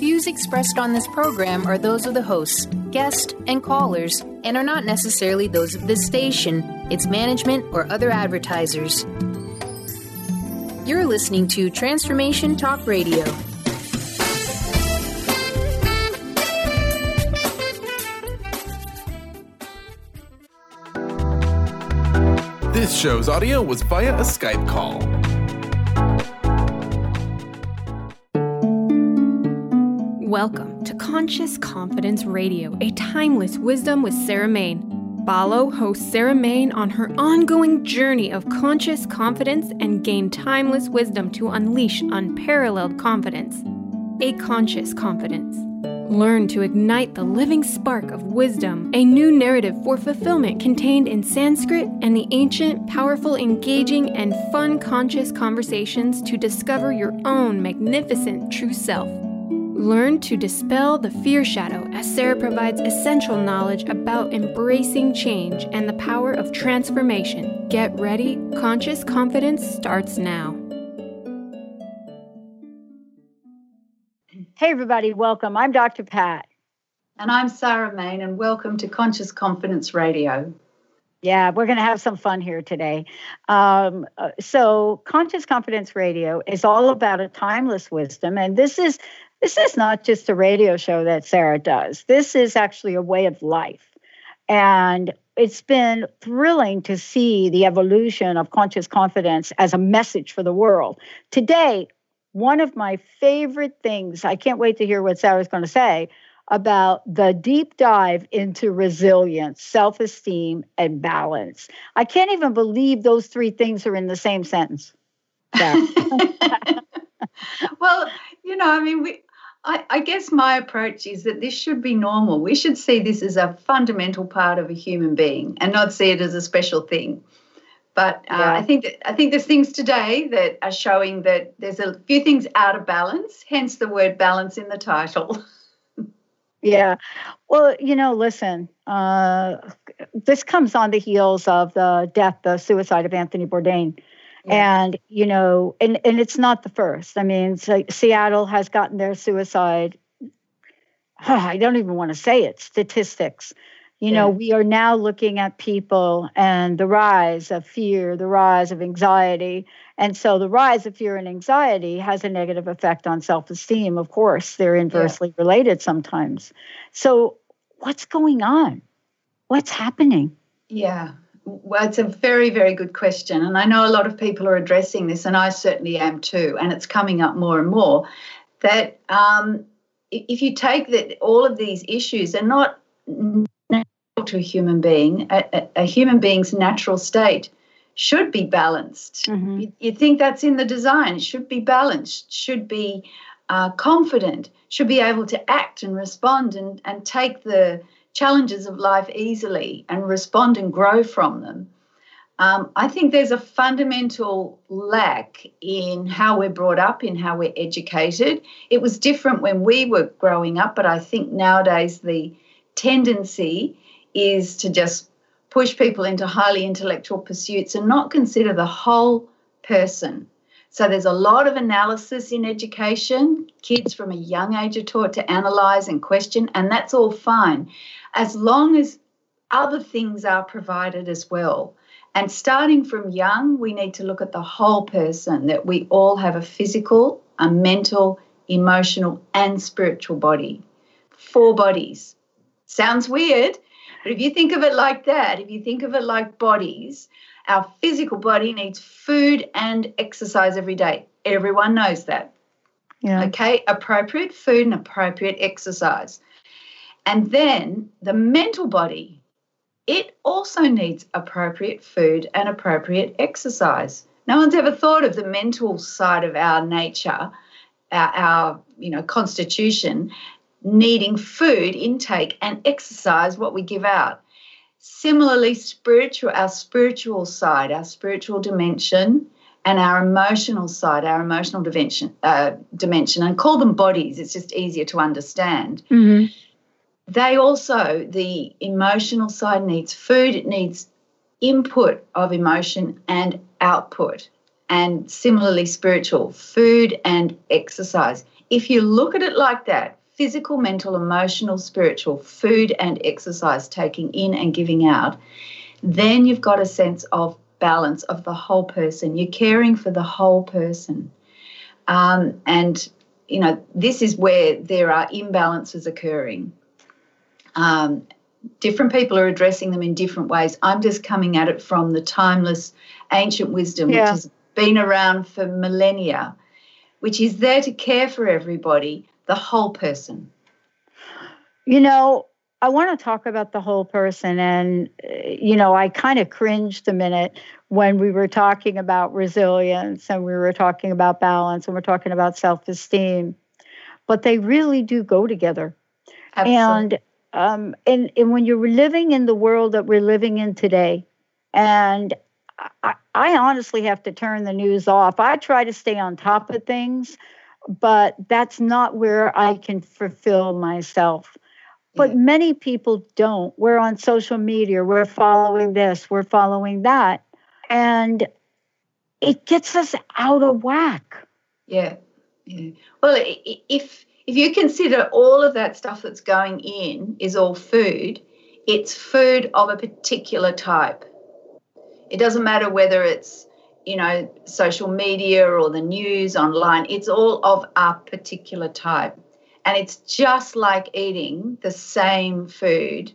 views expressed on this program are those of the hosts, guests, and callers, and are not necessarily those of this station, its management, or other advertisers. You're listening to Transformation Talk Radio. This show's audio was via a Skype call. Welcome to Conscious Confidence Radio, a timeless wisdom with Sarah Mane. Follow host Sarah Mane on her ongoing journey of conscious confidence and gain timeless wisdom to unleash unparalleled confidence. A conscious confidence. Learn to ignite the living spark of wisdom, a new narrative for fulfillment contained in Sanskrit and the ancient, powerful, engaging, and fun conscious conversations to discover your own magnificent true self. Learn to dispel the fear shadow as Sarah provides essential knowledge about embracing change and the power of transformation. Get ready, conscious confidence starts now. Hey, everybody, welcome. I'm Dr. Pat. And I'm Sarah Mane, and welcome to Conscious Confidence Radio. Yeah, we're going to have some fun here today. Um, uh, so, Conscious Confidence Radio is all about a timeless wisdom, and this is this is not just a radio show that Sarah does. This is actually a way of life, and it's been thrilling to see the evolution of conscious confidence as a message for the world. Today, one of my favorite things, I can't wait to hear what Sarah's going to say about the deep dive into resilience, self esteem, and balance. I can't even believe those three things are in the same sentence. well, you know, I mean, we. I, I guess my approach is that this should be normal. We should see this as a fundamental part of a human being and not see it as a special thing. But uh, yeah. I think that, I think there's things today that are showing that there's a few things out of balance. Hence the word balance in the title. yeah, well, you know, listen, uh, this comes on the heels of the death, the suicide of Anthony Bourdain. Yeah. And you know, and and it's not the first. I mean, so Seattle has gotten their suicide. Oh, I don't even want to say it. Statistics you know, we are now looking at people and the rise of fear, the rise of anxiety. And so the rise of fear and anxiety has a negative effect on self esteem. Of course, they're inversely yeah. related sometimes. So, what's going on? What's happening? Yeah. Well, it's a very, very good question. And I know a lot of people are addressing this, and I certainly am too. And it's coming up more and more that um, if you take that all of these issues are not natural to a human being, a, a human being's natural state should be balanced. Mm-hmm. You, you, think that's in the design. It should be balanced, should be uh, confident, should be able to act and respond and, and take the challenges of life easily and respond and grow from them. Um, I think there's a fundamental lack in how we're brought up, in how we're educated. It was different when we were growing up, but I think nowadays the tendency is to just push people into highly intellectual pursuits and not consider the whole person. So there's a lot of analysis in education. Kids from a young age are taught to analyze and question, and that's all fine as long as other things are provided as well. And starting from young, we need to look at the whole person that we all have a physical, a mental, emotional, and spiritual body. Four bodies. Sounds weird, but if you think of it like that, if you think of it like bodies, our physical body needs food and exercise every day. Everyone knows that. Yeah. Okay, appropriate food and appropriate exercise. And then the mental body, it also needs appropriate food and appropriate exercise. No one's ever thought of the mental side of our nature, our, our you know constitution, needing food intake and exercise what we give out. Similarly, spiritual, our spiritual side, our spiritual dimension, and our emotional side, our emotional dimension, uh, dimension, and call them bodies. It's just easier to understand. Mm-hmm. They also, the emotional side needs food. It needs input of emotion and output. and similarly spiritual, food and exercise. If you look at it like that, physical, mental, emotional, spiritual, food and exercise, taking in and giving out, then you've got a sense of balance of the whole person. You're caring for the whole person. Um, and, you know, this is where there are imbalances occurring. Um, different people are addressing them in different ways. I'm just coming at it from the timeless ancient wisdom, yeah. which has been around for millennia, which is there to care for everybody, the whole person. You know, I want to talk about the whole person. And, you know, I kind of cringed a minute when we were talking about resilience and we were talking about balance and we're talking about self esteem. But they really do go together. Absolutely. And um, and, and when you're living in the world that we're living in today, and I, I honestly have to turn the news off. I try to stay on top of things, but that's not where I can fulfill myself. But many people don't. We're on social media, we're following this, we're following that. And it gets us out of whack. Yeah. Yeah. Well, if if you consider all of that stuff that's going in is all food, it's food of a particular type. It doesn't matter whether it's, you know, social media or the news online, it's all of a particular type. And it's just like eating the same food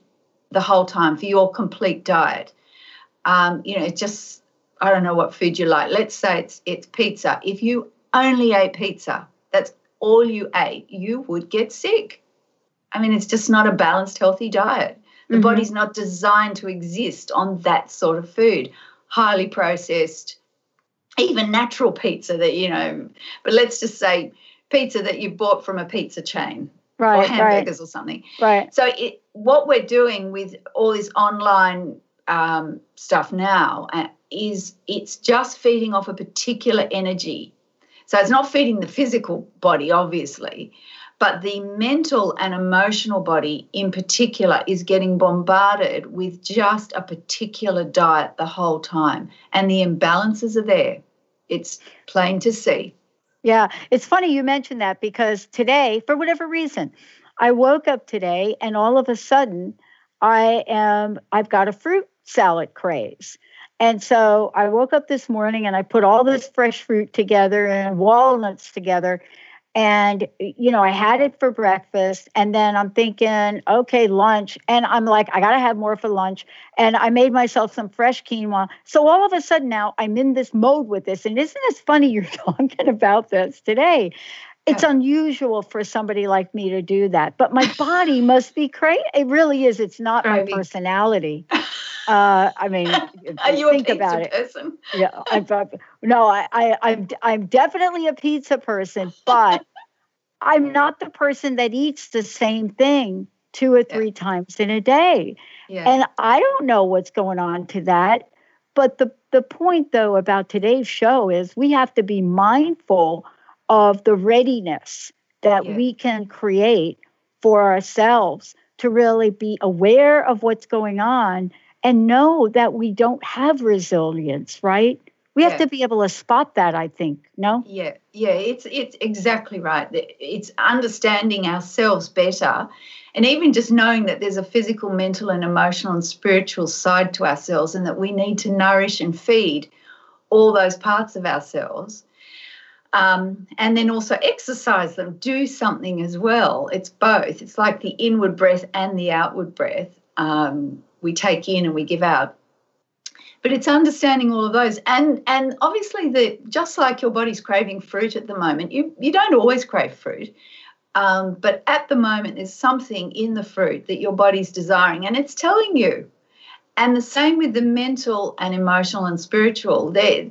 the whole time for your complete diet. Um, you know, it's just, I don't know what food you like. Let's say it's it's pizza. If you only ate pizza, all you ate, you would get sick. I mean, it's just not a balanced, healthy diet. The mm-hmm. body's not designed to exist on that sort of food, highly processed, even natural pizza that, you know, but let's just say pizza that you bought from a pizza chain right, or hamburgers right. or something. Right. So it, what we're doing with all this online um, stuff now uh, is it's just feeding off a particular energy so it's not feeding the physical body, obviously, but the mental and emotional body in particular is getting bombarded with just a particular diet the whole time. And the imbalances are there. It's plain to see. Yeah, it's funny you mentioned that because today, for whatever reason, I woke up today and all of a sudden I am I've got a fruit salad craze. And so I woke up this morning and I put all this fresh fruit together and walnuts together. And, you know, I had it for breakfast. And then I'm thinking, okay, lunch. And I'm like, I got to have more for lunch. And I made myself some fresh quinoa. So all of a sudden now I'm in this mode with this. And isn't it funny you're talking about this today? It's unusual for somebody like me to do that, but my body must be crazy. It really is. It's not my personality. Uh, I mean, are you think a pizza about person? It. Yeah, I'm, no, I, I, I'm, I'm definitely a pizza person, but I'm not the person that eats the same thing two or three yeah. times in a day. Yeah. And I don't know what's going on to that. But the, the point, though, about today's show is we have to be mindful of the readiness that yeah. we can create for ourselves to really be aware of what's going on and know that we don't have resilience, right? We have yeah. to be able to spot that, I think. No? Yeah, yeah, it's it's exactly right. It's understanding ourselves better and even just knowing that there's a physical, mental, and emotional and spiritual side to ourselves and that we need to nourish and feed all those parts of ourselves. Um, and then also exercise them, do something as well. It's both. It's like the inward breath and the outward breath. Um, we take in and we give out. But it's understanding all of those. And and obviously the just like your body's craving fruit at the moment you you don't always crave fruit um, but at the moment there's something in the fruit that your body's desiring and it's telling you. And the same with the mental and emotional and spiritual. There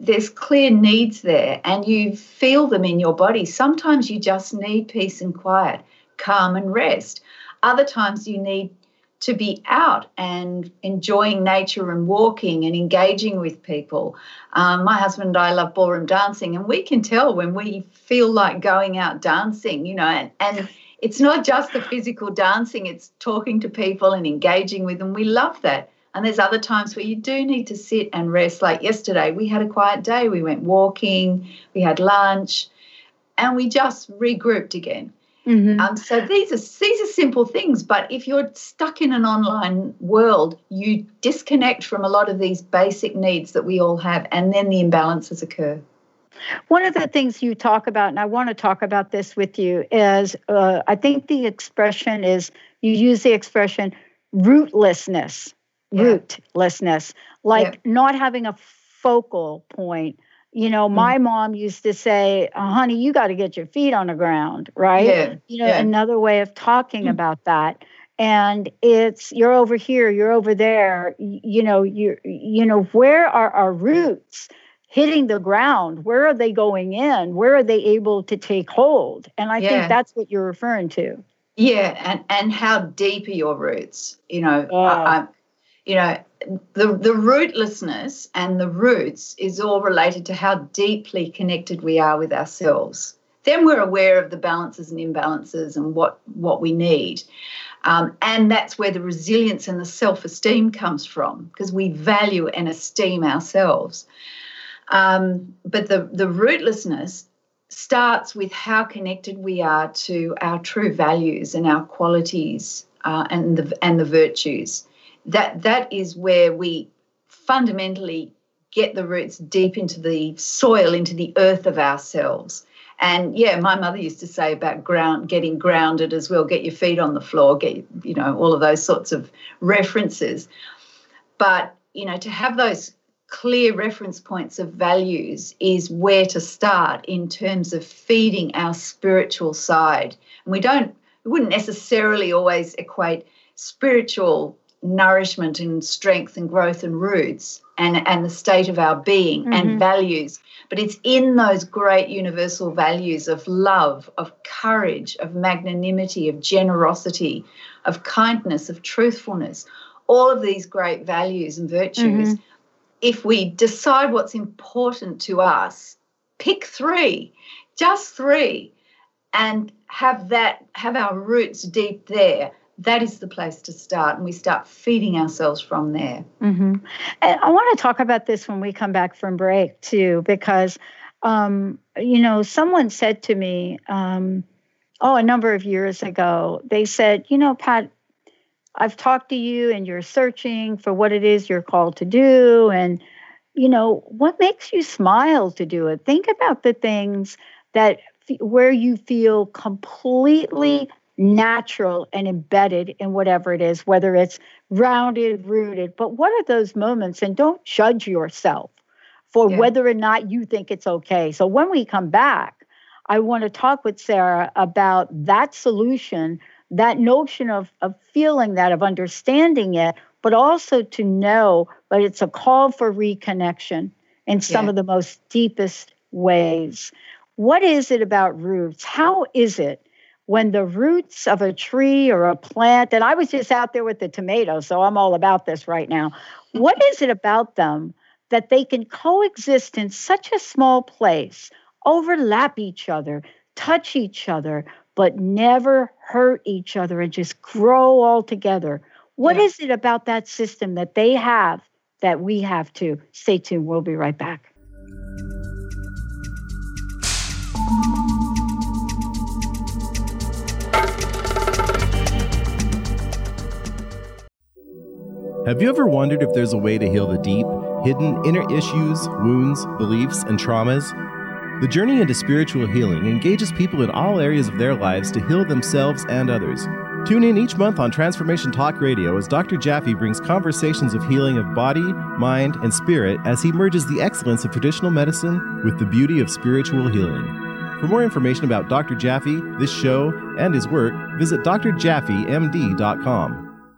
there's clear needs there and you feel them in your body. Sometimes you just need peace and quiet calm and rest. Other times you need to be out and enjoying nature and walking and engaging with people. Um, my husband and I love ballroom dancing, and we can tell when we feel like going out dancing, you know, and, and it's not just the physical dancing, it's talking to people and engaging with them. We love that. And there's other times where you do need to sit and rest. Like yesterday, we had a quiet day. We went walking, we had lunch, and we just regrouped again. Mm-hmm. Um, so these are these are simple things, but if you're stuck in an online world, you disconnect from a lot of these basic needs that we all have, and then the imbalances occur. One of the things you talk about, and I want to talk about this with you, is uh, I think the expression is you use the expression rootlessness, yeah. rootlessness, like yeah. not having a focal point you know, my mm. mom used to say, oh, honey, you got to get your feet on the ground, right? Yeah. You know, yeah. another way of talking mm. about that. And it's you're over here, you're over there, you know, you you know, where are our roots hitting the ground? Where are they going in? Where are they able to take hold? And I yeah. think that's what you're referring to. Yeah, and and how deep are your roots? You know, oh. I, you know, the, the rootlessness and the roots is all related to how deeply connected we are with ourselves. Then we're aware of the balances and imbalances and what, what we need. Um, and that's where the resilience and the self esteem comes from because we value and esteem ourselves. Um, but the, the rootlessness starts with how connected we are to our true values and our qualities uh, and, the, and the virtues that that is where we fundamentally get the roots deep into the soil, into the earth of ourselves. And yeah, my mother used to say about ground getting grounded as well, get your feet on the floor, get you know, all of those sorts of references. But, you know, to have those clear reference points of values is where to start in terms of feeding our spiritual side. And we don't we wouldn't necessarily always equate spiritual nourishment and strength and growth and roots and, and the state of our being mm-hmm. and values. But it's in those great universal values of love, of courage, of magnanimity, of generosity, of kindness, of truthfulness, all of these great values and virtues. Mm-hmm. If we decide what's important to us, pick three, just three, and have that, have our roots deep there that is the place to start and we start feeding ourselves from there mm-hmm. and i want to talk about this when we come back from break too because um, you know someone said to me um, oh a number of years ago they said you know pat i've talked to you and you're searching for what it is you're called to do and you know what makes you smile to do it think about the things that where you feel completely natural and embedded in whatever it is, whether it's rounded, rooted. But what are those moments? And don't judge yourself for yeah. whether or not you think it's okay. So when we come back, I want to talk with Sarah about that solution, that notion of, of feeling that, of understanding it, but also to know that it's a call for reconnection in some yeah. of the most deepest ways. What is it about roots? How is it when the roots of a tree or a plant, and I was just out there with the tomatoes, so I'm all about this right now. What is it about them that they can coexist in such a small place, overlap each other, touch each other, but never hurt each other and just grow all together? What yeah. is it about that system that they have that we have to? Stay tuned. We'll be right back. Have you ever wondered if there's a way to heal the deep, hidden inner issues, wounds, beliefs, and traumas? The journey into spiritual healing engages people in all areas of their lives to heal themselves and others. Tune in each month on Transformation Talk Radio as Dr. Jaffe brings conversations of healing of body, mind, and spirit as he merges the excellence of traditional medicine with the beauty of spiritual healing. For more information about Dr. Jaffe, this show, and his work, visit drjaffemd.com.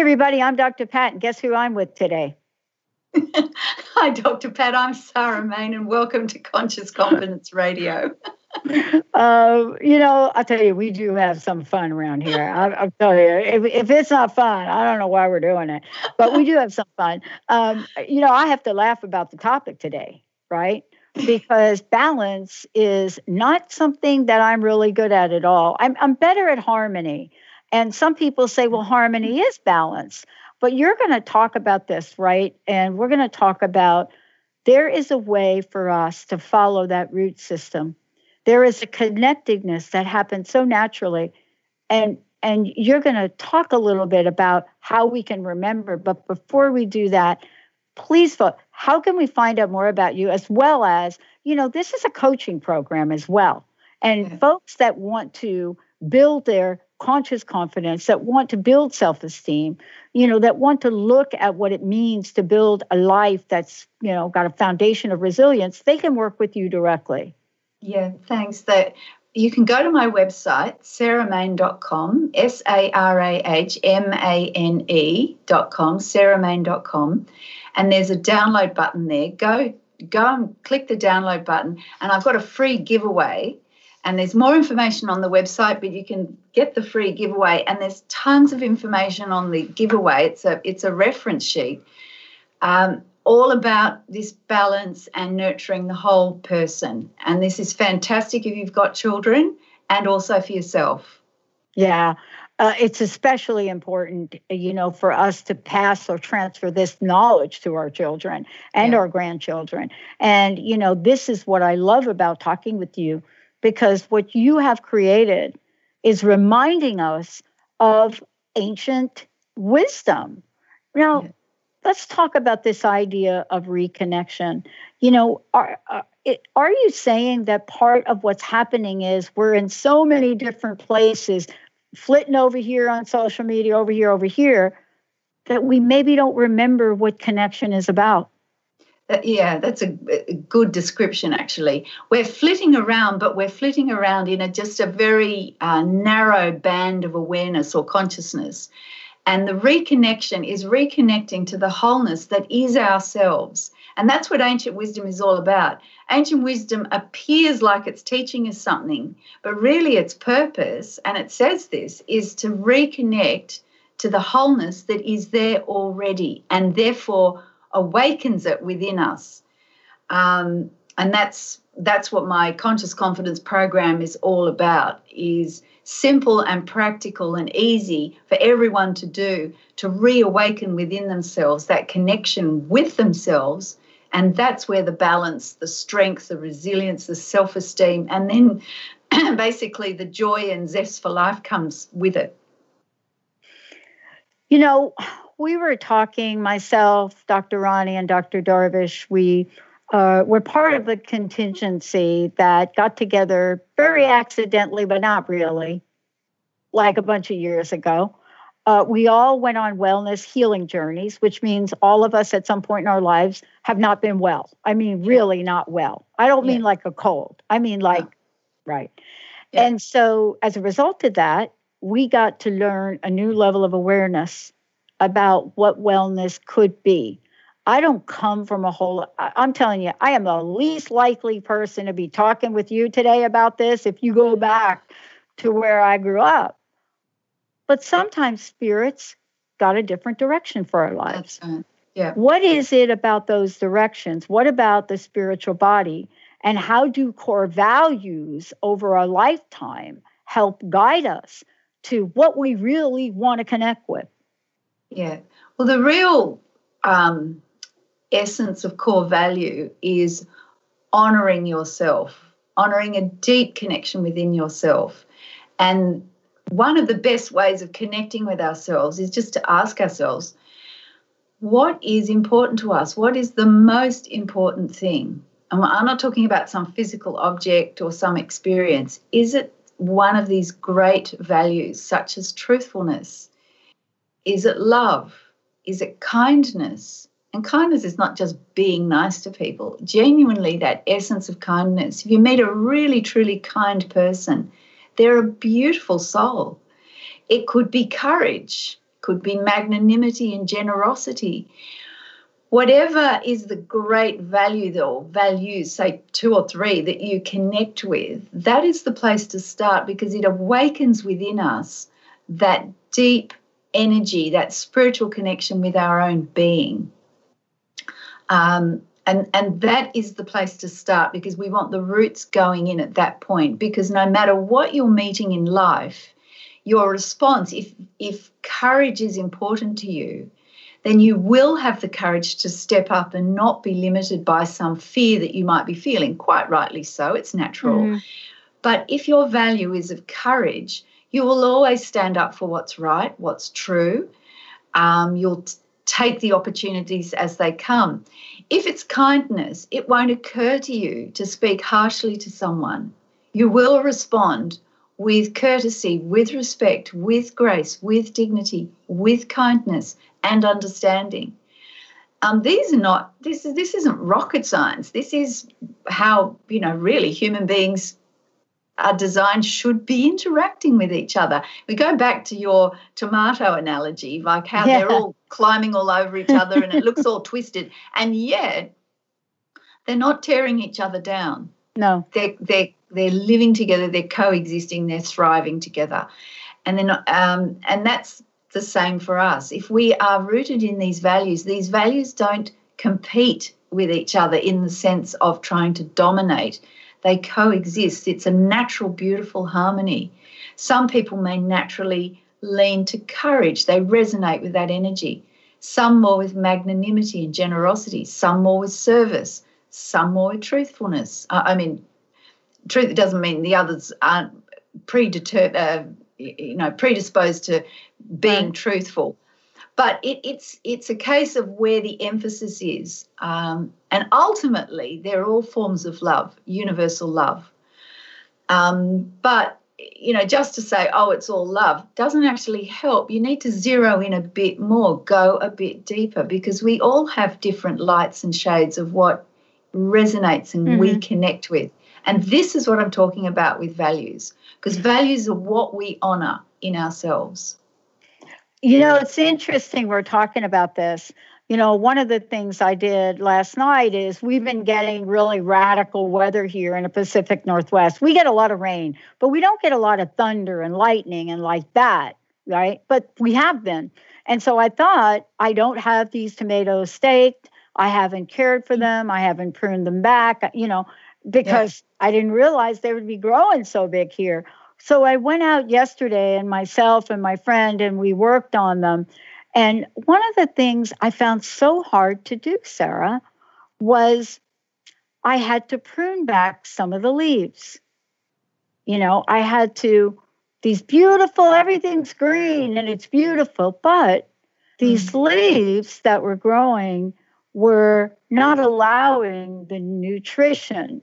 everybody, I'm Dr. Pat, and guess who I'm with today? Hi, Dr. Pat. I'm Sarah Mane, and welcome to Conscious Confidence Radio. uh, you know, I tell you, we do have some fun around here. I, I'll tell you, if, if it's not fun, I don't know why we're doing it, but we do have some fun. Um, you know, I have to laugh about the topic today, right? because balance is not something that I'm really good at at all. I'm, I'm better at harmony. And some people say, well, harmony is balance. But you're going to talk about this, right? And we're going to talk about there is a way for us to follow that root system. There is a connectedness that happens so naturally. And and you're going to talk a little bit about how we can remember. But before we do that, please vote. How can we find out more about you as well as, you know, this is a coaching program as well. And yeah. folks that want to build their conscious confidence, that want to build self esteem, you know, that want to look at what it means to build a life that's, you know, got a foundation of resilience, they can work with you directly. Yeah, thanks. That you can go to my website, sarahmane.com, S A R A H M A N E.com, sarahmane.com and there's a download button there. Go go and click the download button, and I've got a free giveaway. And there's more information on the website, but you can get the free giveaway. And there's tons of information on the giveaway. It's a it's a reference sheet, um, all about this balance and nurturing the whole person. And this is fantastic if you've got children, and also for yourself. Yeah, uh, it's especially important, you know, for us to pass or transfer this knowledge to our children and yeah. our grandchildren. And, you know, this is what I love about talking with you because what you have created is reminding us of ancient wisdom. Now, yeah. let's talk about this idea of reconnection. You know, are, are, are you saying that part of what's happening is we're in so many different places flitting over here on social media, over here, over here, that we maybe don't remember what connection is about. Uh, yeah, that's a, a, good description, actually. We're flitting around, but we're flitting around in a, just a very uh, narrow band of awareness or consciousness. And the reconnection is reconnecting to the wholeness that is ourselves. And that's what ancient wisdom is all about. Ancient wisdom appears like it's teaching us something, but really its purpose, and it says this, is to reconnect to the wholeness that is there already and therefore awakens it within us. Um, and that's that's what my conscious confidence program is all about is simple and practical and easy for everyone to do to reawaken within themselves that connection with themselves and that's where the balance the strength the resilience the self-esteem and then basically the joy and zest for life comes with it you know we were talking myself dr ronnie and dr darvish we uh, were part of a contingency that got together very accidentally, but not really, like a bunch of years ago. Uh, we all went on wellness healing journeys, which means all of us at some point in our lives have not been well. I mean, really not well. I don't mean yeah. like a cold, I mean like, yeah. right. Yeah. And so, as a result of that, we got to learn a new level of awareness about what wellness could be. I don't come from a whole, I'm telling you, I am the least likely person to be talking with you today about this if you go back to where I grew up. But sometimes spirits got a different direction for our lives. Yeah. What is it about those directions? What about the spiritual body? And how do core values over a lifetime help guide us to what we really want to connect with? Yeah. Well, the real um, essence of core value is honoring yourself, honoring a deep connection within yourself. And one of the best ways of connecting with ourselves is just to ask ourselves, what is important to us? What is the most important thing? And I'm not talking about some physical object or some experience. Is it one of these great values, such as truthfulness? Is it love? Is it kindness? And kindness is not just being nice to people, genuinely, that essence of kindness. If you meet a really, truly kind person, they're a beautiful soul. It could be courage. could be magnanimity and generosity. Whatever is the great value or values, say two or three, that you connect with, that is the place to start because it awakens within us that deep energy, that spiritual connection with our own being. Um, and and that is the place to start because we want the roots going in at that point because no matter what you're meeting in life your response if if courage is important to you then you will have the courage to step up and not be limited by some fear that you might be feeling quite rightly so it's natural mm. but if your value is of courage you will always stand up for what's right what's true um, you'll t- take the opportunities as they come if it's kindness, it won't occur to you to speak harshly to someone. You will respond with courtesy, with respect, with grace, with dignity, with kindness and understanding. Um, these are not this is this isn't rocket science. This is how you know really human beings are designed should be interacting with each other. We go back to your tomato analogy, like how yeah. they're all climbing all over each other and it looks all twisted, and yet they're not tearing each other down. No, they're they're they're living together, they're coexisting, they're thriving together, and then um, and that's the same for us. If we are rooted in these values, these values don't compete with each other in the sense of trying to dominate they coexist. It's a natural, beautiful harmony. Some people may naturally lean to courage, they resonate with that energy. Some more with magnanimity and generosity, some more with service, some more with truthfulness. I mean, truth doesn't mean the others aren't predetermined, uh, you know, predisposed to being truthful but it, it's it's a case of where the emphasis is um, and ultimately they're all forms of love universal love. Um, but you know just to say oh it's all love doesn't actually help. You need to zero in a bit more go a bit deeper because we all have different lights and shades of what resonates and mm-hmm. we connect with. And this is what i'm talking about with values because values are what we honor in ourselves you know, it's interesting we're talking about this. You know, one of the things I did last night is we've been getting really radical weather here in the Pacific Northwest. We get a lot of rain, but we don't get a lot of thunder and lightning and like that, right? But we have been. And so I thought, I don't have these tomatoes staked. I haven't cared for mm. them. I haven't pruned them back, you know, because yeah. I didn't realize they would be growing so big here. So I went out yesterday and myself and my friend and we worked on them. And one of the things I found so hard to do, Sarah, was I had to prune back some of the leaves. You know, I had to, these beautiful, everything's green and it's beautiful, but these mm. leaves that were growing were not allowing the nutrition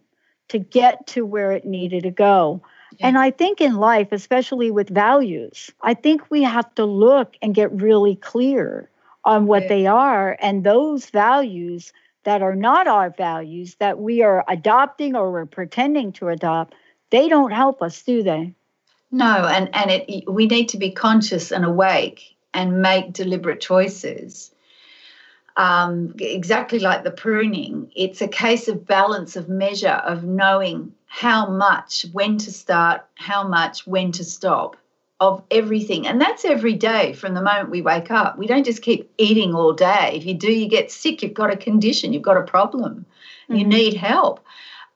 to get to where it needed to go. And I think in life, especially with values, I think we have to look and get really clear on what yeah. they are. And those values that are not our values that we are adopting or we're pretending to adopt, they don't help us, do they? No, and, and it, we need to be conscious and awake and make deliberate choices. Um, exactly like the pruning, it's a case of balance, of measure, of knowing how much, when to start, how much, when to stop of everything. And that's every day from the moment we wake up. We don't just keep eating all day. If you do, you get sick, you've got a condition, you've got a problem, mm-hmm. you need help.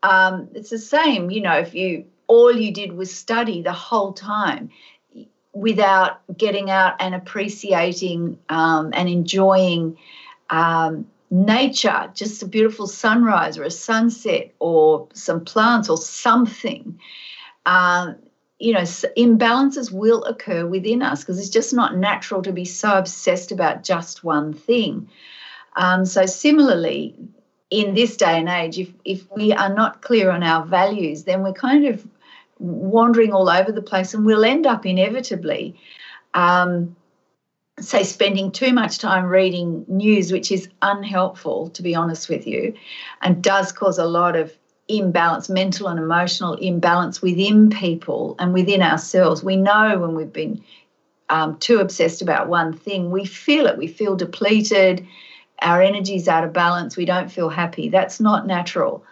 Um, it's the same, you know, if you all you did was study the whole time without getting out and appreciating um, and enjoying um, nature, just a beautiful sunrise or a sunset or some plants or something, uh, you know, imbalances will occur within us because it's just not natural to be so obsessed about just one thing. Um, so, similarly, in this day and age, if, if we are not clear on our values, then we're kind of wandering all over the place and we'll end up inevitably. Um, say spending too much time reading news which is unhelpful to be honest with you and does cause a lot of imbalance mental and emotional imbalance within people and within ourselves we know when we've been um, too obsessed about one thing, we feel it. We feel depleted. Our energy's out of balance. We don't feel happy. That's not natural.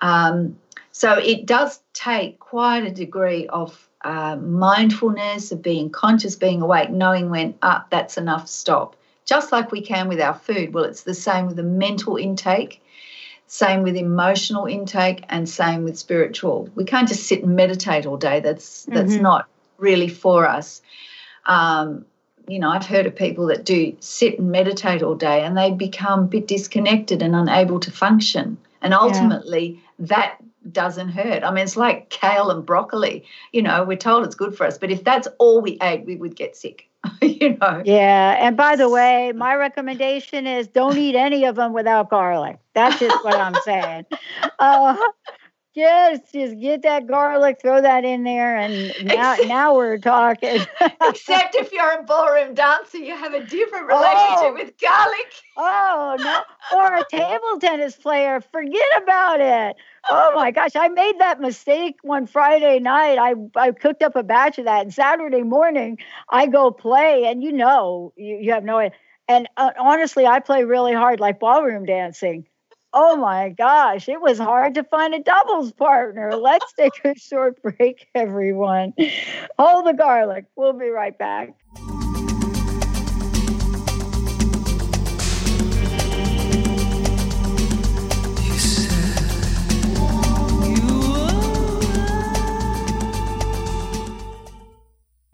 Um, so it does take quite a degree of uh, mindfulness, of being conscious, being awake, knowing when, up, ah, that's enough, stop. Just like we can with our food. Well, it's the same with the mental intake, same with emotional intake, and same with spiritual. We can't just sit and meditate all day. That's that's mm-hmm. not really for us. Um, you know, I've heard of people that do sit and meditate all day and they become a bit disconnected and unable to function. And ultimately. That doesn't hurt. I mean, it's like kale and broccoli. You know, we're told it's good for us, but if that's all we ate, we would get sick. you know. Yeah, and by the way, my recommendation is don't eat any of them without garlic. That's just what I'm saying. Uh, just just get that garlic, throw that in there, and now now we're talking. Except if you're a ballroom dancer, you have a different relationship oh, with garlic. oh no! Or a table tennis player, forget about it. Oh my gosh, I made that mistake one Friday night. I I cooked up a batch of that, and Saturday morning I go play, and you know you, you have no idea. And uh, honestly, I play really hard, like ballroom dancing Oh my gosh, it was hard to find a doubles partner. Let's take a short break, everyone. Hold the garlic. We'll be right back.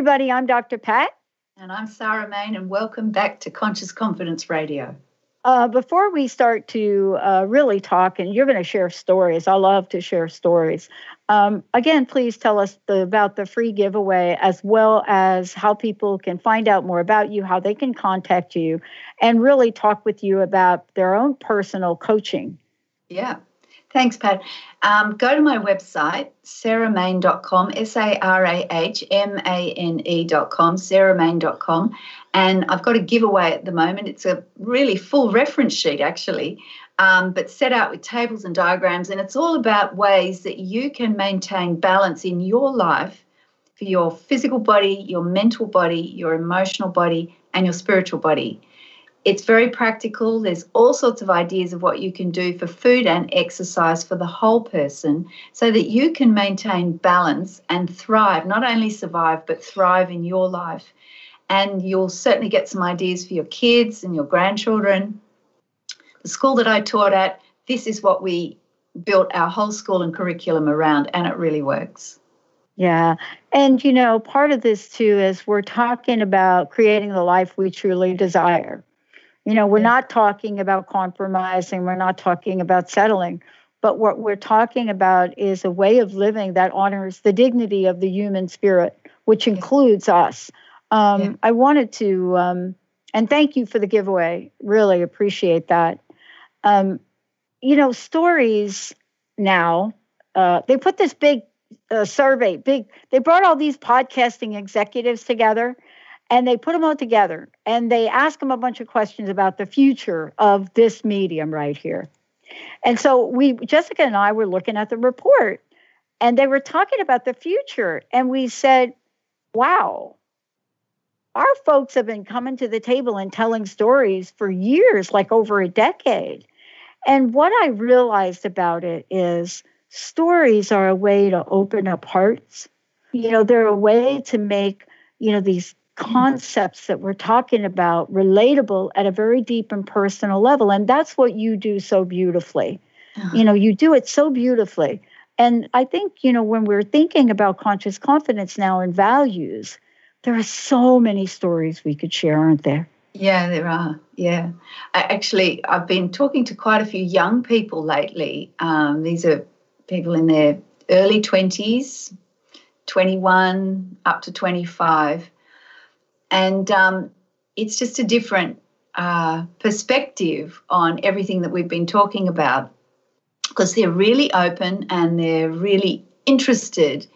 everybody, I'm Dr. Pat. And I'm Sarah Mane, and welcome back to Conscious Confidence Radio. Uh, before we start to uh, really talk, and you're going to share stories, I love to share stories. Um, again, please tell us the, about the free giveaway as well as how people can find out more about you, how they can contact you, and really talk with you about their own personal coaching. Yeah. Thanks, Pat. Um, go to my website, sarahmane.com, S A R A H M A N E.com, sarahmane.com. And I've got a giveaway at the moment. It's a really full reference sheet, actually, um, but set out with tables and diagrams. And it's all about ways that you can maintain balance in your life for your physical body, your mental body, your emotional body, and your spiritual body. It's very practical. There's all sorts of ideas of what you can do for food and exercise for the whole person so that you can maintain balance and thrive, not only survive, but thrive in your life. And you'll certainly get some ideas for your kids and your grandchildren. The school that I taught at, this is what we built our whole school and curriculum around, and it really works. Yeah. And, you know, part of this too is we're talking about creating the life we truly desire. You know, we're yeah. not talking about compromising, we're not talking about settling, but what we're talking about is a way of living that honors the dignity of the human spirit, which includes us. Um, yeah. I wanted to, um, and thank you for the giveaway. Really appreciate that. Um, you know, stories now, uh, they put this big uh, survey, big, they brought all these podcasting executives together and they put them all together and they ask them a bunch of questions about the future of this medium right here. And so we Jessica and I were looking at the report and they were talking about the future and we said, "Wow. Our folks have been coming to the table and telling stories for years, like over a decade. And what I realized about it is stories are a way to open up hearts. You know, they're a way to make, you know, these concepts that we're talking about relatable at a very deep and personal level. And that's what you do so beautifully. Uh-huh. You know, you do it so beautifully. And I think, you know, when we're thinking about conscious confidence now and values, there are so many stories we could share, aren't there? Yeah, there are. Yeah. I, actually, I've been talking to quite a few young people lately. Um, these are people in their early 20s, 21 up to 25. And um, it's just a different uh, perspective on everything that we've been talking about because they're really open and they're really interested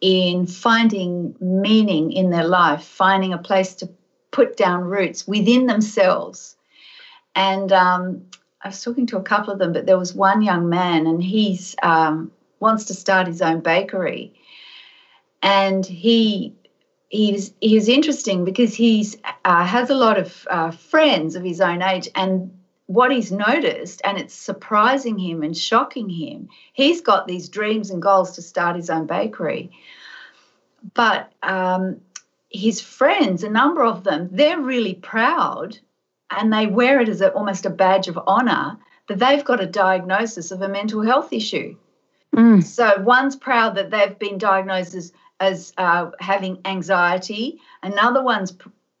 in finding meaning in their life, finding a place to put down roots within themselves. And um, I was talking to a couple of them, but there was one young man, and he's um, wants to start his own bakery, and he he's he's interesting because he's uh, has a lot of uh, friends of his own age, and what he's noticed, and it's surprising him and shocking him. He's got these dreams and goals to start his own bakery, but um, his friends, a number of them, they're really proud and they wear it as a, almost a badge of honor that they've got a diagnosis of a mental health issue. Mm. So one's proud that they've been diagnosed as, as uh, having anxiety. Another one's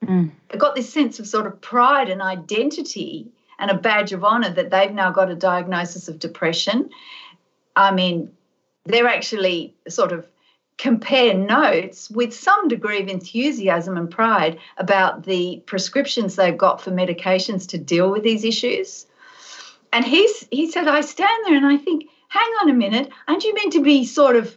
mm. got this sense of sort of pride and identity and a badge of honor that they've now got a diagnosis of depression. I mean, they're actually sort of compare notes with some degree of enthusiasm and pride about the prescriptions they've got for medications to deal with these issues. And he's, he said, I stand there and I think, hang on a minute, aren't you meant to be sort of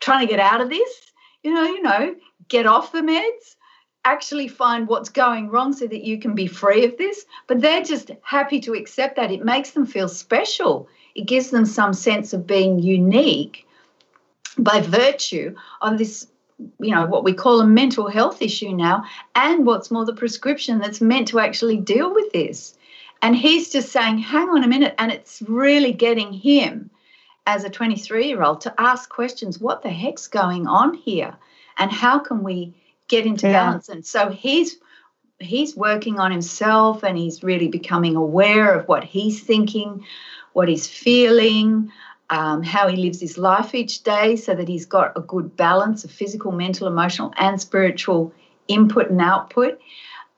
trying to get out of this? You know, you know, get off the meds, actually find what's going wrong so that you can be free of this. But they're just happy to accept that. It makes them feel special. It gives them some sense of being unique by virtue of this you know what we call a mental health issue now and what's more the prescription that's meant to actually deal with this and he's just saying hang on a minute and it's really getting him as a 23 year old to ask questions what the heck's going on here and how can we get into yeah. balance and so he's he's working on himself and he's really becoming aware of what he's thinking what he's feeling um, how he lives his life each day so that he's got a good balance of physical, mental, emotional, and spiritual input and output.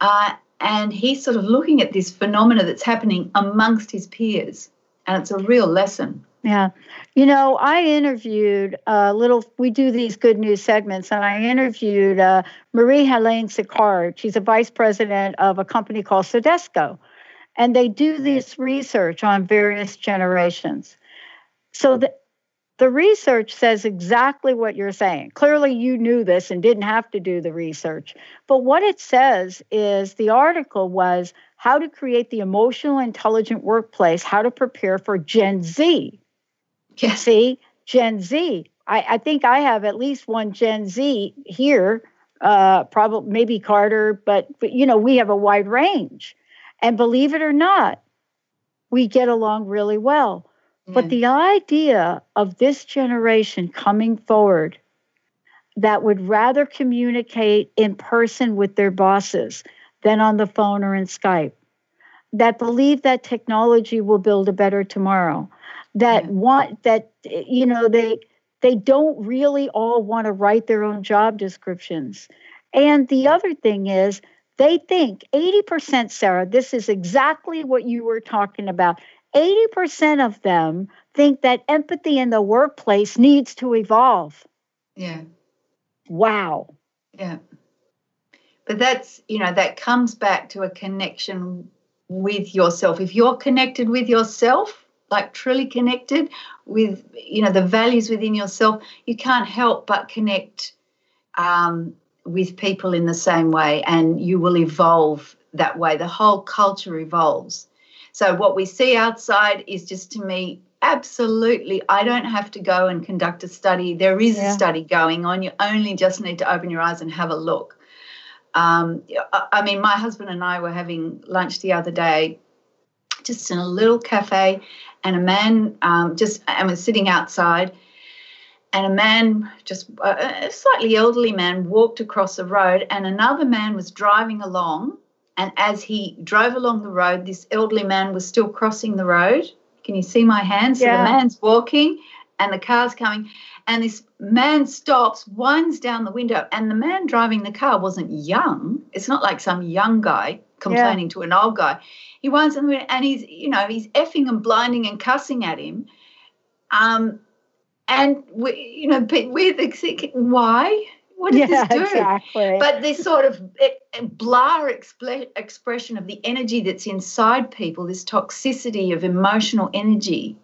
Uh, and he's sort of looking at this phenomena that's happening amongst his peers. And it's a real lesson. Yeah. You know, I interviewed a little, we do these good news segments, and I interviewed uh, Marie Helene Sicard. She's a vice president of a company called Sodexo. And they do this research on various generations. So the, the research says exactly what you're saying. Clearly, you knew this and didn't have to do the research. But what it says is the article was how to create the emotional intelligent workplace, how to prepare for Gen Z. Yeah. See, Gen Z. I, I think I have at least one Gen Z here, uh, probably maybe Carter, but, but you know, we have a wide range. And believe it or not, we get along really well. But the idea of this generation coming forward that would rather communicate in person with their bosses than on the phone or in Skype, that believe that technology will build a better tomorrow, that yeah. want that you know they they don't really all want to write their own job descriptions. And the other thing is they think 80% Sarah, this is exactly what you were talking about. 80% of them think that empathy in the workplace needs to evolve. Yeah. Wow. Yeah. But that's, you know, that comes back to a connection with yourself. If you're connected with yourself, like truly connected with, you know, the values within yourself, you can't help but connect um, with people in the same way and you will evolve that way. The whole culture evolves. So what we see outside is just to me absolutely i don't have to go and conduct a study there is yeah. a study going on you only just need to open your eyes and have a look um, i mean my husband and i were having lunch the other day just in a little cafe and a man um, just and was sitting outside and a man just a slightly elderly man walked across the road and another man was driving along and as he drove along the road, this elderly man was still crossing the road. Can you see my hand? So yeah. the man's walking and the car's coming. And this man stops, winds down the window, and the man driving the car wasn't young. It's not like some young guy, complaining yeah. to an old guy. He winds up and he's, you know, he's effing and blinding and cussing at him. Um, and we, you know, we're the why? What does yeah, this do? Exactly. But this sort of blah expl- expression of the energy that's inside people, this toxicity of emotional energy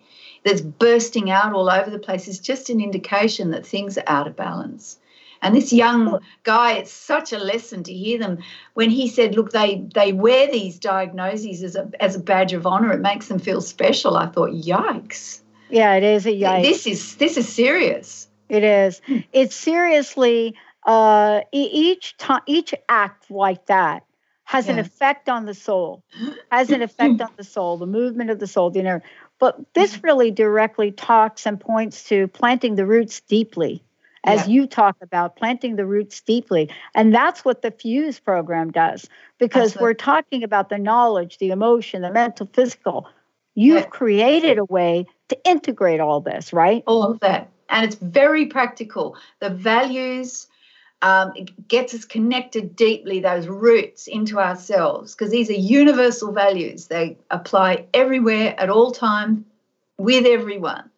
that's bursting out all over the place, is just an indication that things are out of balance. And this young guy, it's such a lesson to hear them when he said, "Look, they they wear these diagnoses as a as a badge of honor. It makes them feel special." I thought, "Yikes!" Yeah, it is a yikes. This is this is serious. It is. It's seriously uh, each time each act like that has yeah. an effect on the soul, has an effect on the soul, the movement of the soul, the inner. But this mm-hmm. really directly talks and points to planting the roots deeply, as yeah. you talk about planting the roots deeply. And that's what the Fuse program does, because Absolutely. we're talking about the knowledge, the emotion, the mental, physical. You've yeah. created a way to integrate all this, right? All of that. And it's very practical. The values, um, gets us connected deeply, those roots into ourselves, because these are universal values. They apply everywhere at all times with everyone.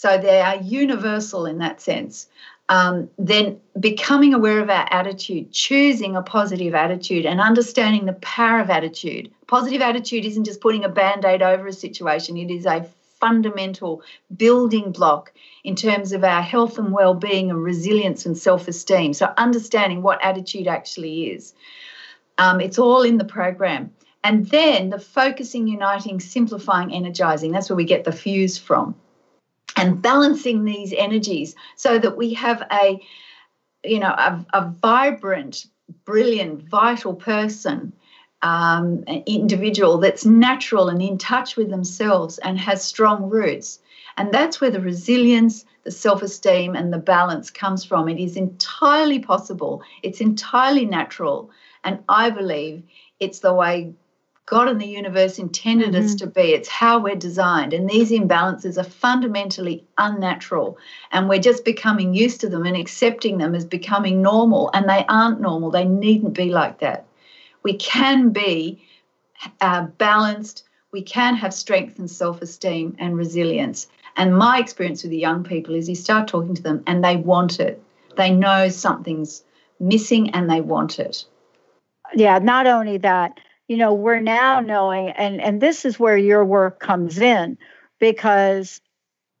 So they are universal in that sense. Um, then becoming aware of our attitude, choosing a positive attitude, and understanding the power of attitude. Positive attitude isn't just putting a band aid over a situation, it is a fundamental building block in terms of our health and well-being and resilience and self-esteem. So understanding what attitude actually is. Um, it's all in the program. And then the focusing uniting simplifying energizing. That's where we get the fuse from and balancing these energies so that we have a you know a, a vibrant brilliant vital person um, individual that's natural and in touch with themselves and has strong roots. And that's where the resilience, the self esteem, and the balance comes from. It is entirely possible, it's entirely natural. And I believe it's the way God and the universe intended mm-hmm. us to be. It's how we're designed. And these imbalances are fundamentally unnatural. And we're just becoming used to them and accepting them as becoming normal. And they aren't normal. They needn't be like that we can be uh, balanced, we can have strength and self esteem and resilience. And my experience with the young people is you start talking to them and they want it. They know something's missing and they want it. Yeah, not only that, you know, we're now knowing, and, and this is where your work comes in because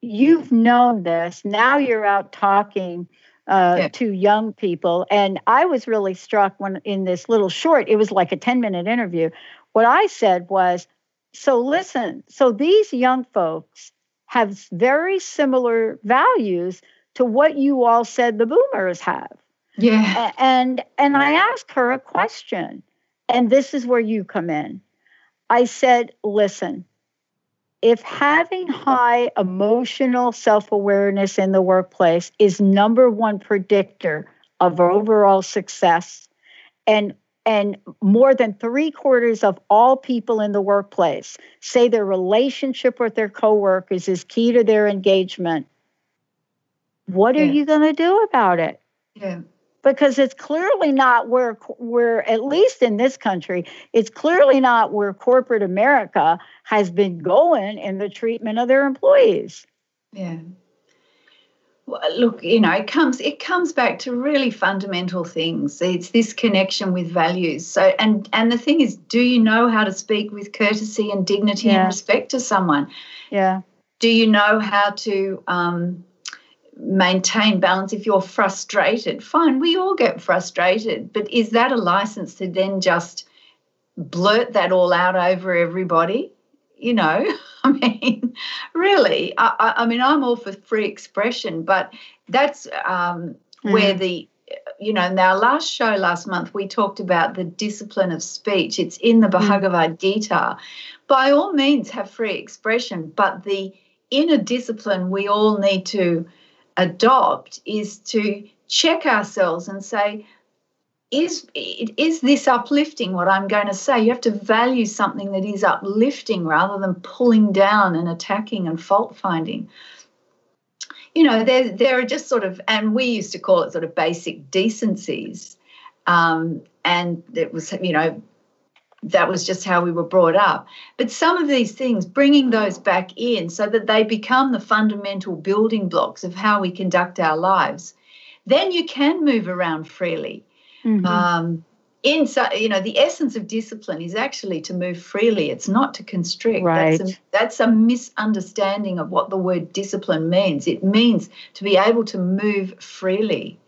you've known this. Now you're out talking uh, yeah. to young people. And I was really struck when in this little short, it was like a 10 minute interview. What I said was, so listen, so these young folks have very similar values to what you all said the boomers have. Yeah. And and I asked her a question, and this is where you come in. I said, listen, if having high emotional self awareness in the workplace is number one predictor of overall success, and and more than three quarters of all people in the workplace say their relationship with their coworkers is key to their engagement. What yeah. are you going to do about it? Yeah because it's clearly not where where at least in this country it's clearly not where corporate america has been going in the treatment of their employees. Yeah. Well, look you know it comes it comes back to really fundamental things. It's this connection with values. So and and the thing is do you know how to speak with courtesy and dignity yeah. and respect to someone? Yeah. Do you know how to um, maintain balance if you're frustrated fine we all get frustrated but is that a license to then just blurt that all out over everybody you know i mean really I, I, mean i'm all for free expression but that's um, mm. where the you know in our last show last month we talked about the discipline of speech it's in the mm. bhagavad gita by all means have free expression but the inner discipline we all need to adopt is to check ourselves and say, is is this uplifting what I'm going to say? You have to value something that is uplifting rather than pulling down and attacking and fault finding. You know, there there are just sort of, and we used to call it sort of basic decencies, um, and it was you know that was just how we were brought up. But some of these things, bringing those back in so that they become the fundamental building blocks of how we conduct our lives, then you can move around freely. Mm-hmm. Um, in you know the essence of discipline is actually to move freely it's not to constrict right. that's, a, that's a misunderstanding of what the word discipline means it means to be able to move freely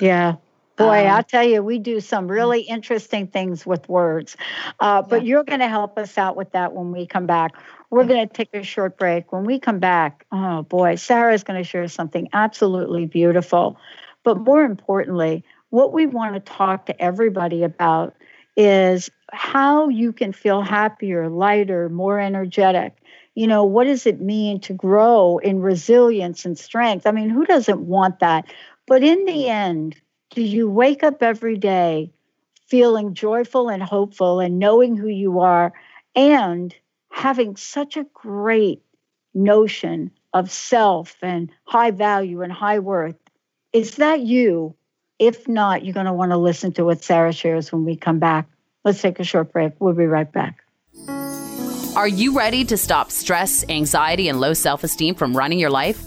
yeah boy um, i'll tell you we do some really interesting things with words uh, but yeah. you're going to help us out with that when we come back we're going to take a short break when we come back oh boy sarah's going to share something absolutely beautiful but more importantly what we want to talk to everybody about is how you can feel happier, lighter, more energetic. You know, what does it mean to grow in resilience and strength? I mean, who doesn't want that? But in the end, do you wake up every day feeling joyful and hopeful and knowing who you are and having such a great notion of self and high value and high worth? Is that you? If not, you're going to want to listen to what Sarah shares when we come back. Let's take a short break. We'll be right back. Are you ready to stop stress, anxiety, and low self esteem from running your life?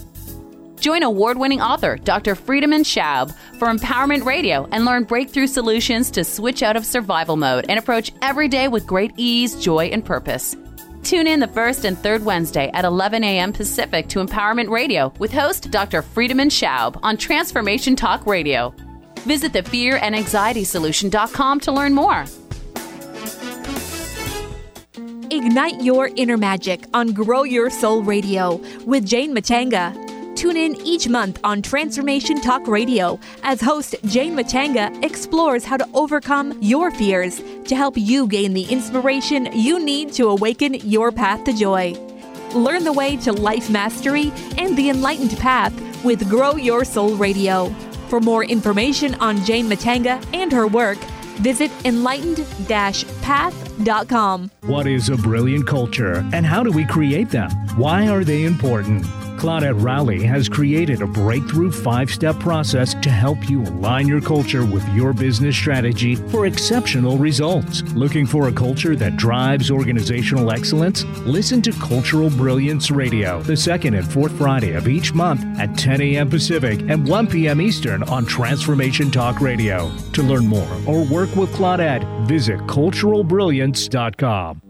Join award winning author Dr. Friedemann Schaub for Empowerment Radio and learn breakthrough solutions to switch out of survival mode and approach every day with great ease, joy, and purpose. Tune in the first and third Wednesday at 11 a.m. Pacific to Empowerment Radio with host Dr. Friedemann Schaub on Transformation Talk Radio. Visit the fearandanxietysolution.com to learn more. Ignite your inner magic on Grow Your Soul Radio with Jane Matanga. Tune in each month on Transformation Talk Radio as host Jane Matanga explores how to overcome your fears to help you gain the inspiration you need to awaken your path to joy. Learn the way to life mastery and the enlightened path with Grow Your Soul Radio. For more information on Jane Matanga and her work, visit enlightened-path.com. What is a brilliant culture and how do we create them? Why are they important? Claudette Rowley has created a breakthrough five step process to help you align your culture with your business strategy for exceptional results. Looking for a culture that drives organizational excellence? Listen to Cultural Brilliance Radio the second and fourth Friday of each month at 10 a.m. Pacific and 1 p.m. Eastern on Transformation Talk Radio. To learn more or work with Claudette, visit culturalbrilliance.com.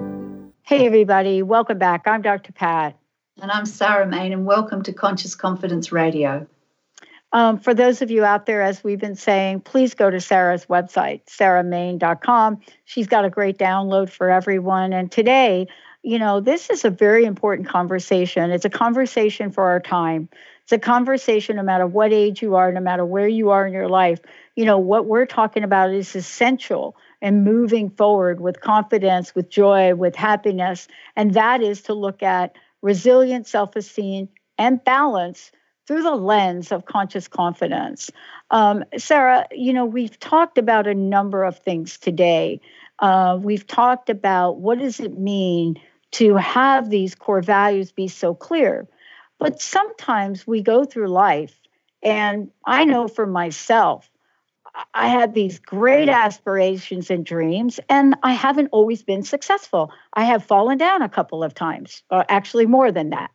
Hey, everybody, welcome back. I'm Dr. Pat. And I'm Sarah Mane, and welcome to Conscious Confidence Radio. Um, for those of you out there, as we've been saying, please go to Sarah's website, sarahmane.com. She's got a great download for everyone. And today, you know, this is a very important conversation. It's a conversation for our time. It's a conversation no matter what age you are, no matter where you are in your life. You know, what we're talking about is essential and moving forward with confidence, with joy, with happiness. And that is to look at resilient self esteem and balance through the lens of conscious confidence. Um, Sarah, you know, we've talked about a number of things today. Uh, we've talked about what does it mean to have these core values be so clear. But sometimes we go through life, and I know for myself, I had these great aspirations and dreams, and I haven't always been successful. I have fallen down a couple of times, or actually more than that.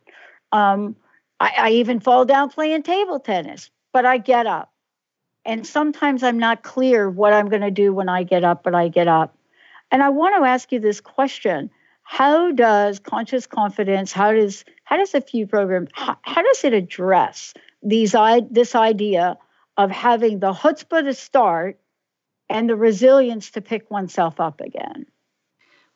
Um, I, I even fall down playing table tennis, but I get up. And sometimes I'm not clear what I'm going to do when I get up, but I get up. And I want to ask you this question how does conscious confidence how does how does a FUSE program how, how does it address these this idea of having the chutzpah to start and the resilience to pick oneself up again?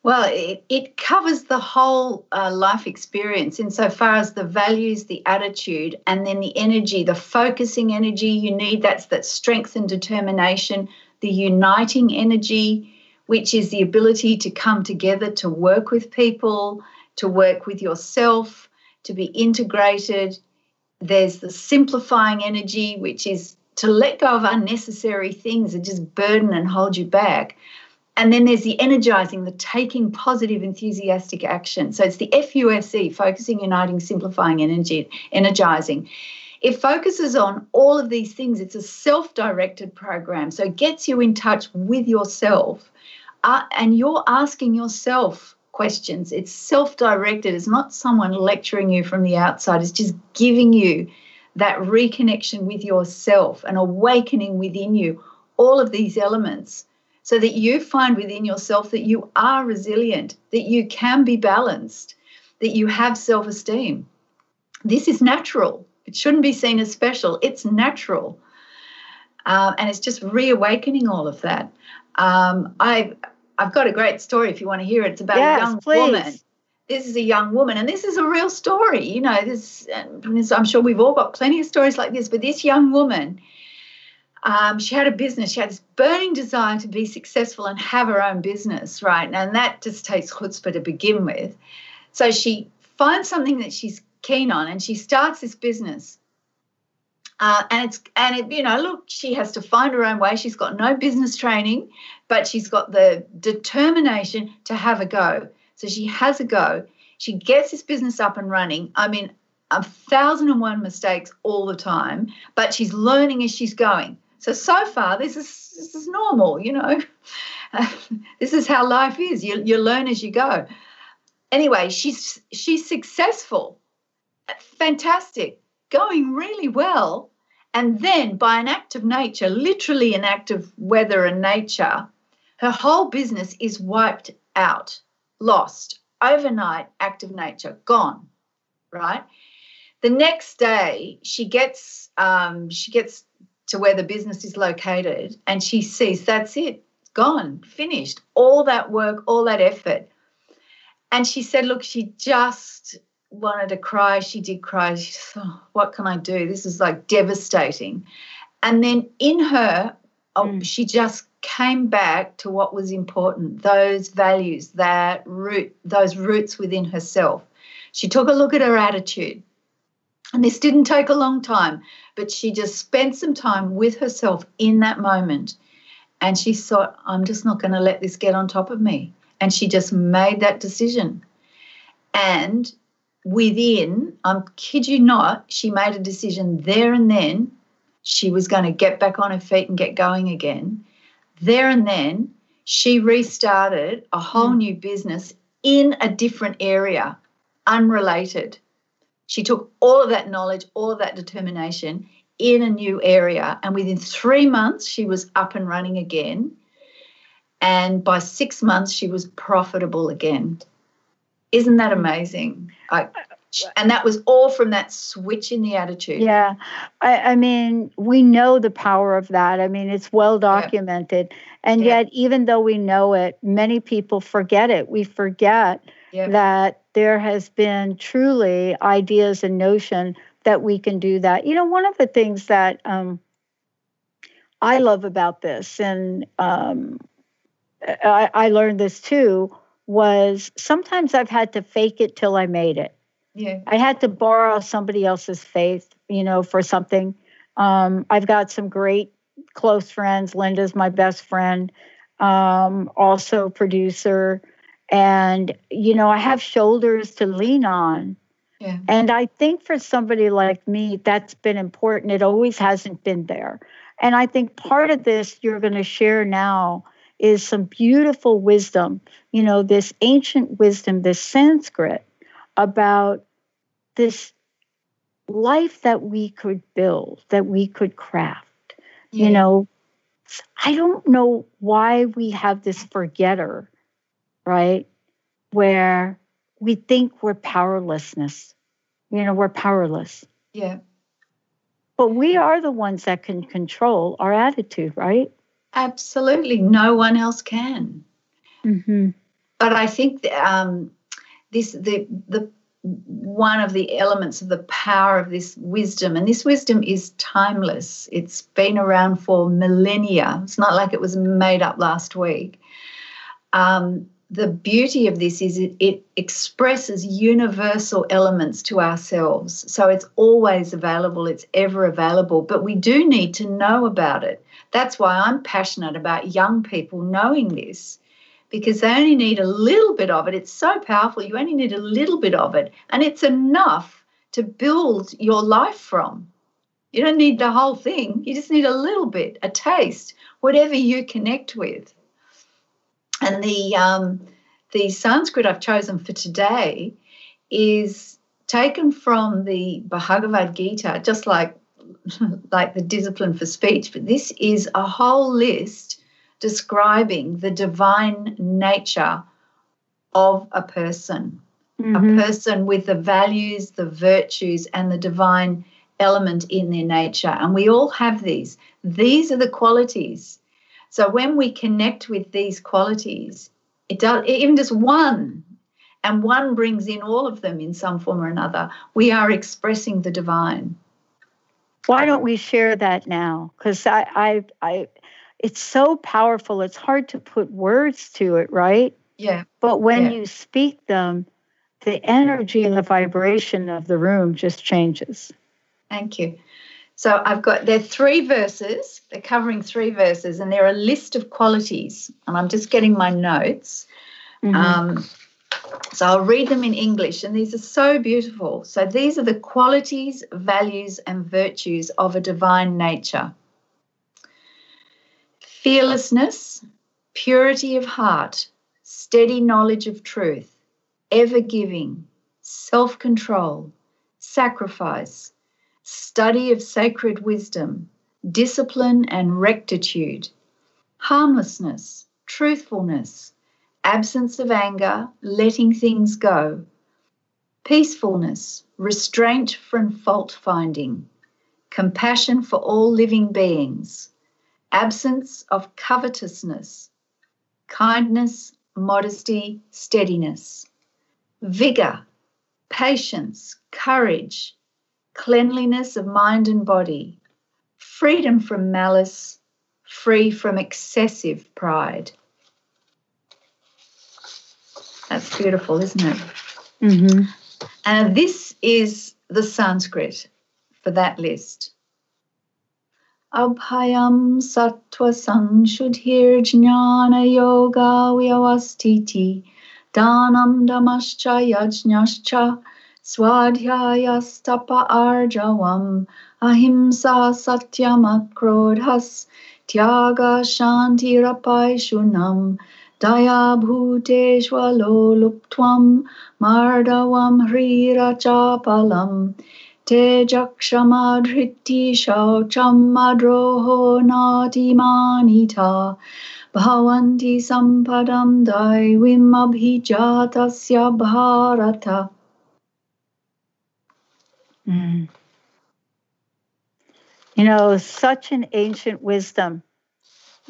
Well, it, it covers the whole uh, life experience insofar as the values, the attitude, and then the energy, the focusing energy you need. That's that strength and determination, the uniting energy. which is the ability to come together to work with people, to work with yourself, to be integrated. There's the simplifying energy, which is to let go of unnecessary things that just burden and hold you back. And then there's the energizing, the taking positive, enthusiastic action. So it's the FUSE, focusing, uniting, simplifying, energy, energizing. It focuses on all of these things. It's a self directed program. So it gets you in touch with yourself. Uh, and you're asking yourself questions. It's self directed. It's not someone lecturing you from the outside. It's just giving you that reconnection with yourself, an awakening within you, all of these elements so that you find within yourself that you are resilient, that you can be balanced, that you have self esteem. This is natural. It shouldn't be seen as special. It's natural. Uh, and it's just reawakening all of that. Um, I've, I've got a great story if you want to hear it. It's about yes, a young please. woman. This is a young woman, and this is a real story. You know, this, this I'm sure we've all got plenty of stories like this, but this young woman um, she had a business. She had this burning desire to be successful and have her own business, right? And that just takes chutzpah to begin with. So she finds something that she's keen on, and she starts this business. Uh, and it's and it you know look she has to find her own way. She's got no business training, but she's got the determination to have a go. So she has a go. She gets this business up and running. I mean, a thousand and one mistakes all the time, but she's learning as she's going. So so far, this is this is normal. You know, this is how life is. You you learn as you go. Anyway, she's she's successful, fantastic, going really well. And then, by an act of nature, literally an act of weather and nature, her whole business is wiped out, lost, overnight, act of nature, gone. Right. The next day, she gets um, she gets to where the business is located and she sees that's it, gone, finished, all that work, all that effort. And she said, Look, she just wanted to cry. She did cry. She said, oh, What can I do? This is like devastating. And then in her, oh, mm. she just came back to what was important those values, that root, those roots within herself. She took a look at her attitude. And this didn't take a long time, but she just spent some time with herself in that moment. And she thought, I'm just not going to let this get on top of me. And she just made that decision. And within, I'm kid you not, she made a decision there and then. She was going to get back on her feet and get going again. There and then, she restarted a whole mm. new business in a different area, unrelated. She took all of that knowledge, all of that determination in a new area. And within three months, she was up and running again. And by six months, she was profitable again. Isn't that amazing? I, and that was all from that switch in the attitude. Yeah. I, I, mean, we know the power of that. I mean, it's well documented. And yet, even though we know it, many people forget it. We forget that there has been truly ideas and notion that we can do that. You know, one of the things that um, I love about this, and um, I, I learned this too, was sometimes I've had to fake it till I made it. Yeah. I had to borrow somebody else's faith, you know, for something. Um, I've got some great close friends. Linda's my best friend, um, also producer. And, you know, I have shoulders to lean on. Yeah. And I think for somebody like me, that's been important. It always hasn't been there. And I think part of this you're going to share now is some beautiful wisdom, you know, this ancient wisdom, this Sanskrit about this life that we could build, that we could craft. Yeah. You know, I don't know why we have this forgetter right? Where we think we're powerlessness. You know, we're powerless. Yeah. But we are the ones that can control our attitude, right? Absolutely. No one else can. Mm-hmm. But I think um, this the the one of the elements of the power of this wisdom, and this wisdom is timeless. It's been around for millennia. It's not like it was made up last week. um, the beauty of this is it, it expresses universal elements to ourselves. So it's always available, it's ever available, but we do need to know about it. That's why I'm passionate about young people knowing this because they only need a little bit of it. It's so powerful, you only need a little bit of it, and it's enough to build your life from. You don't need the whole thing, you just need a little bit, a taste, whatever you connect with. And the um, the Sanskrit I've chosen for today is taken from the Bhagavad Gita, just like like the discipline for speech. But this is a whole list describing the divine nature of a person, mm-hmm. a person with the values, the virtues, and the divine element in their nature. And we all have these. These are the qualities so when we connect with these qualities, it does even just one, and one brings in all of them in some form or another. We are expressing the divine. Why don't we share that now? Because I, I, I, it's so powerful. It's hard to put words to it, right? Yeah. But when yeah. you speak them, the energy and the vibration of the room just changes. Thank you. So I've got, there are three verses, they're covering three verses, and they're a list of qualities. And I'm just getting my notes. Mm-hmm. Um, so I'll read them in English, and these are so beautiful. So these are the qualities, values, and virtues of a divine nature fearlessness, purity of heart, steady knowledge of truth, ever giving, self control, sacrifice study of sacred wisdom, discipline and rectitude, harmlessness, truthfulness, absence of anger, letting things go, peacefulness, restraint from fault finding, compassion for all living beings, absence of covetousness, kindness, modesty, steadiness, vigor, patience, courage, cleanliness of mind and body, freedom from malice, free from excessive pride. That's beautiful, isn't it? Mm-hmm. And this is the Sanskrit for that list. Abhayam sattva sanshudhir jnana yoga vyavastiti. Danam damascha yajnascha Swadhyayastapa arjavam. Ahimsa satyamakrодhas tyaga shunam daya bhuteshvaloluptvam mardavam hrirachapalam tejakshamadhriti shaucham madroho natimanita bhavanti sampadam daivim abhijatasya bharata Mm. You know, such an ancient wisdom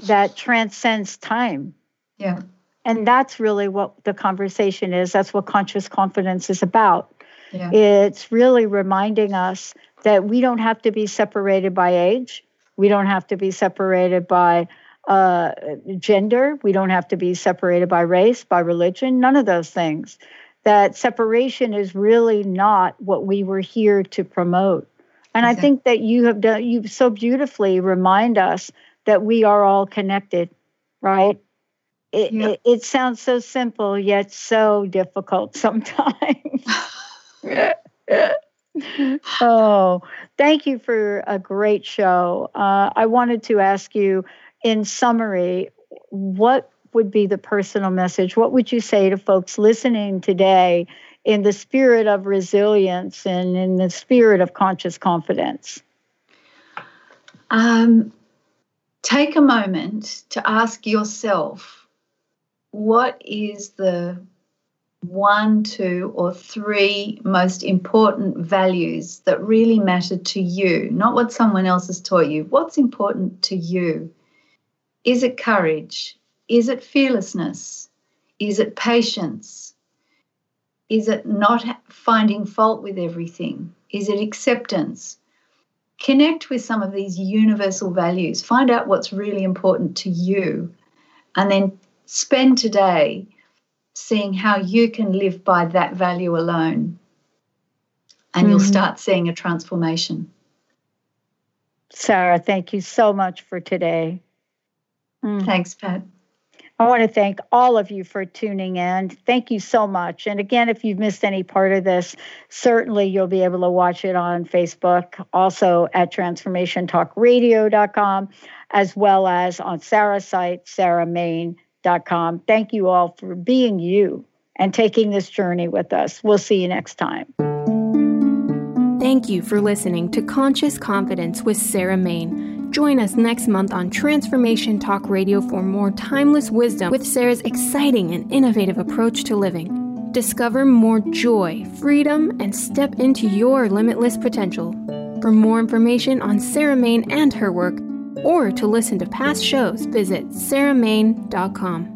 that transcends time. Yeah. And that's really what the conversation is. That's what conscious confidence is about. Yeah. It's really reminding us that we don't have to be separated by age. We don't have to be separated by uh, gender. We don't have to be separated by race, by religion, none of those things that separation is really not what we were here to promote. And exactly. I think that you have done, you so beautifully remind us that we are all connected, right? It, yep. it, it, sounds so simple, yet so difficult sometimes. oh, thank you for a great show. Uh, I wanted to ask you, in summary, what would be the personal message? What would you say to folks listening today in the spirit of resilience and in the spirit of conscious confidence? Um, take a moment to ask yourself what is the one, two, or three most important values that really matter to you, not what someone else has taught you. What's important to you? Is it courage? Is it fearlessness? Is it patience? Is it not finding fault with everything? Is it acceptance? Connect with some of these universal values. Find out what's really important to you and then spend today seeing how you can live by that value alone. And you'll start seeing a transformation. Sarah, thank you so much for today. Mm. Thanks, Pat. I want to thank all of you for tuning in. Thank you so much. And again, if you've missed any part of this, certainly you'll be able to watch it on Facebook, also at transformationtalkradio.com, as well as on Sarah's site, sarahmane.com. Thank you all for being you and taking this journey with us. We'll see you next time. Thank you for listening to Conscious Confidence with Sarah Mane. Join us next month on Transformation Talk Radio for more timeless wisdom with Sarah's exciting and innovative approach to living. Discover more joy, freedom, and step into your limitless potential. For more information on Sarah Mane and her work, or to listen to past shows, visit sarahmane.com.